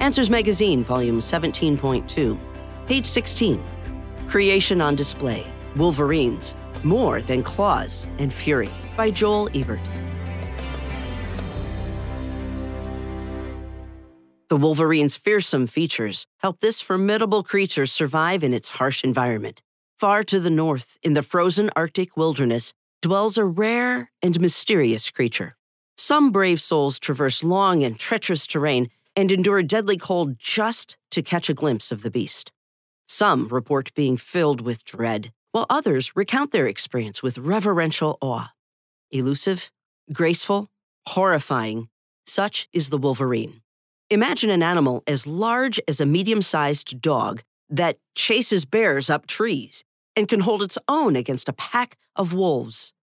Answers Magazine, Volume 17.2, page 16. Creation on Display Wolverines, More Than Claws and Fury, by Joel Ebert. The Wolverine's fearsome features help this formidable creature survive in its harsh environment. Far to the north, in the frozen Arctic wilderness, dwells a rare and mysterious creature. Some brave souls traverse long and treacherous terrain and endure a deadly cold just to catch a glimpse of the beast. Some report being filled with dread, while others recount their experience with reverential awe. Elusive, graceful, horrifying, such is the wolverine. Imagine an animal as large as a medium sized dog that chases bears up trees and can hold its own against a pack of wolves.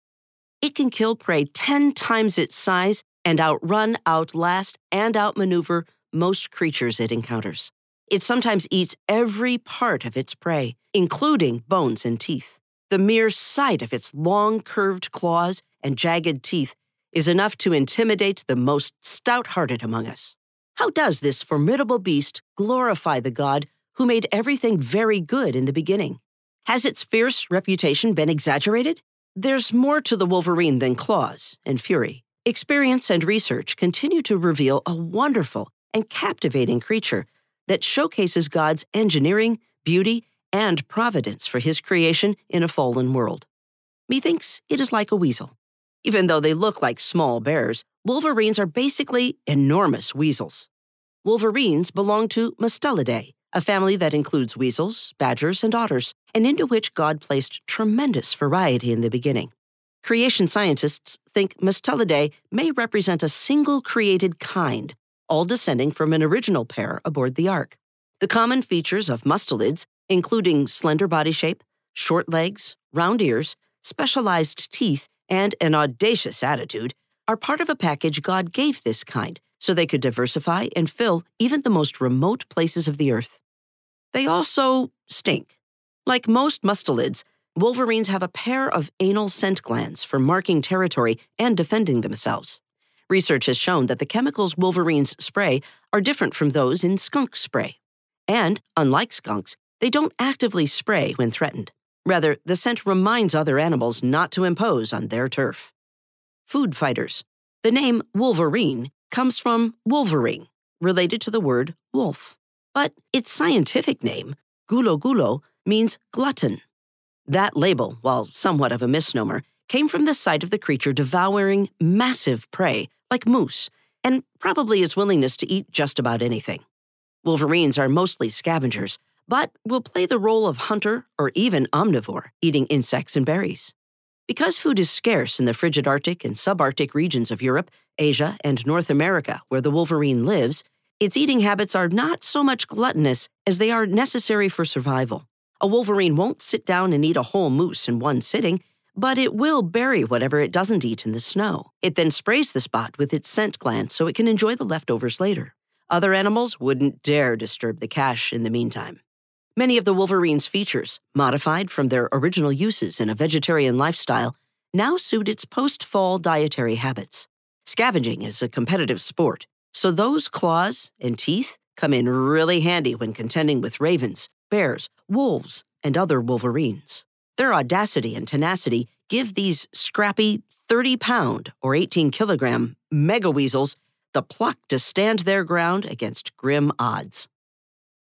It can kill prey 10 times its size and outrun, outlast, and outmaneuver most creatures it encounters. It sometimes eats every part of its prey, including bones and teeth. The mere sight of its long, curved claws and jagged teeth is enough to intimidate the most stout hearted among us. How does this formidable beast glorify the God who made everything very good in the beginning? Has its fierce reputation been exaggerated? There's more to the Wolverine than claws and fury. Experience and research continue to reveal a wonderful and captivating creature that showcases God's engineering, beauty, and providence for his creation in a fallen world. Methinks it is like a weasel. Even though they look like small bears, wolverines are basically enormous weasels. Wolverines belong to Mustelidae, a family that includes weasels, badgers, and otters, and into which God placed tremendous variety in the beginning. Creation scientists think Mustelidae may represent a single created kind, all descending from an original pair aboard the Ark. The common features of mustelids, including slender body shape, short legs, round ears, specialized teeth, and an audacious attitude, are part of a package God gave this kind so they could diversify and fill even the most remote places of the earth. They also stink. Like most mustelids, wolverines have a pair of anal scent glands for marking territory and defending themselves. Research has shown that the chemicals wolverines spray are different from those in skunk spray. And, unlike skunks, they don't actively spray when threatened. Rather, the scent reminds other animals not to impose on their turf. Food fighters. The name Wolverine comes from wolverine, related to the word wolf but its scientific name, gulo gulo, means glutton. That label, while somewhat of a misnomer, came from the sight of the creature devouring massive prey, like moose, and probably its willingness to eat just about anything. Wolverines are mostly scavengers, but will play the role of hunter or even omnivore, eating insects and berries. Because food is scarce in the frigid Arctic and subarctic regions of Europe, Asia, and North America, where the wolverine lives, its eating habits are not so much gluttonous as they are necessary for survival. A wolverine won't sit down and eat a whole moose in one sitting, but it will bury whatever it doesn't eat in the snow. It then sprays the spot with its scent gland so it can enjoy the leftovers later. Other animals wouldn't dare disturb the cache in the meantime. Many of the wolverine's features, modified from their original uses in a vegetarian lifestyle, now suit its post fall dietary habits. Scavenging is a competitive sport, so those claws and teeth come in really handy when contending with ravens, bears, wolves, and other wolverines. Their audacity and tenacity give these scrappy 30 pound or 18 kilogram mega weasels the pluck to stand their ground against grim odds.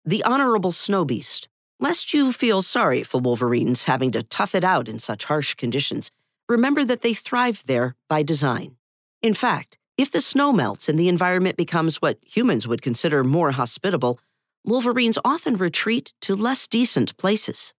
The Honorable Snow Beast. Lest you feel sorry for wolverines having to tough it out in such harsh conditions, remember that they thrive there by design. In fact, if the snow melts and the environment becomes what humans would consider more hospitable, wolverines often retreat to less decent places.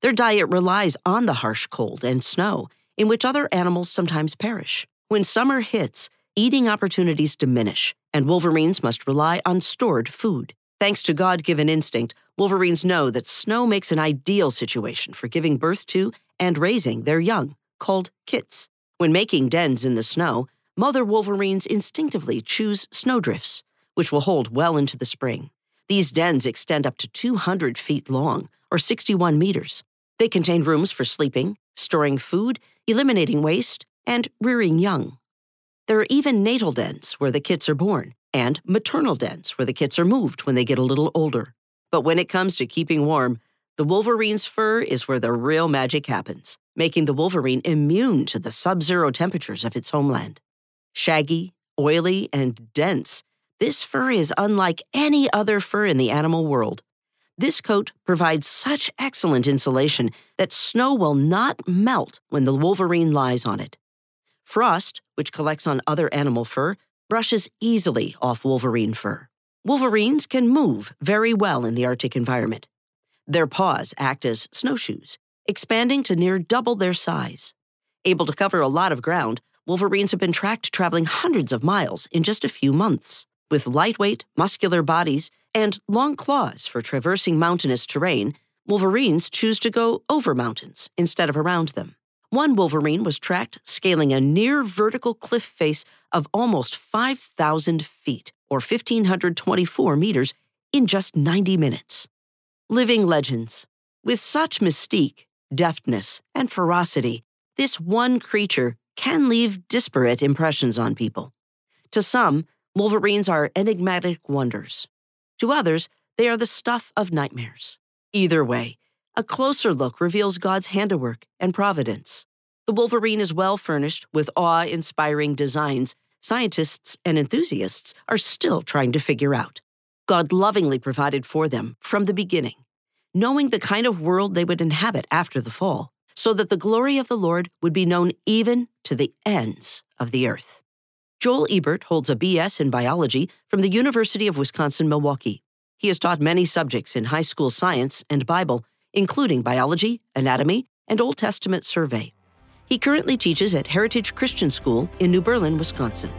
Their diet relies on the harsh cold and snow, in which other animals sometimes perish. When summer hits, eating opportunities diminish, and wolverines must rely on stored food. Thanks to God given instinct, wolverines know that snow makes an ideal situation for giving birth to and raising their young, called kits. When making dens in the snow, mother wolverines instinctively choose snowdrifts, which will hold well into the spring. These dens extend up to 200 feet long, or 61 meters. They contain rooms for sleeping, storing food, eliminating waste, and rearing young. There are even natal dens where the kits are born, and maternal dens where the kits are moved when they get a little older. But when it comes to keeping warm, the wolverine's fur is where the real magic happens, making the wolverine immune to the sub zero temperatures of its homeland. Shaggy, oily, and dense, this fur is unlike any other fur in the animal world. This coat provides such excellent insulation that snow will not melt when the wolverine lies on it. Frost, which collects on other animal fur, brushes easily off wolverine fur. Wolverines can move very well in the Arctic environment. Their paws act as snowshoes, expanding to near double their size. Able to cover a lot of ground, wolverines have been tracked traveling hundreds of miles in just a few months. With lightweight, muscular bodies and long claws for traversing mountainous terrain, wolverines choose to go over mountains instead of around them. One wolverine was tracked scaling a near vertical cliff face of almost 5,000 feet, or 1,524 meters, in just 90 minutes. Living legends. With such mystique, deftness, and ferocity, this one creature can leave disparate impressions on people. To some, wolverines are enigmatic wonders. To others, they are the stuff of nightmares. Either way, a closer look reveals God's handiwork and providence. The Wolverine is well furnished with awe inspiring designs scientists and enthusiasts are still trying to figure out. God lovingly provided for them from the beginning, knowing the kind of world they would inhabit after the fall, so that the glory of the Lord would be known even to the ends of the earth. Joel Ebert holds a BS in biology from the University of Wisconsin Milwaukee. He has taught many subjects in high school science and Bible, including biology, anatomy, and Old Testament survey. He currently teaches at Heritage Christian School in New Berlin, Wisconsin.